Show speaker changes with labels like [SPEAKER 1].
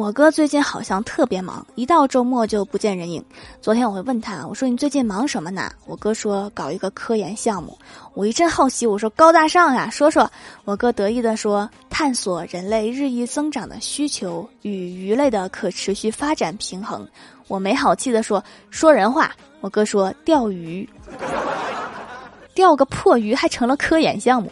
[SPEAKER 1] 我哥最近好像特别忙一到周末就不见人影。昨天我会问他我说你最近忙什么呢？我哥说搞一个科研项目。我一阵好奇我说高大上呀说说。我哥得意地说探索人类日益增长的需求与鱼类的可持续发展平衡。我没好气地说说人话。我哥说钓鱼。钓个破鱼还成了科研项目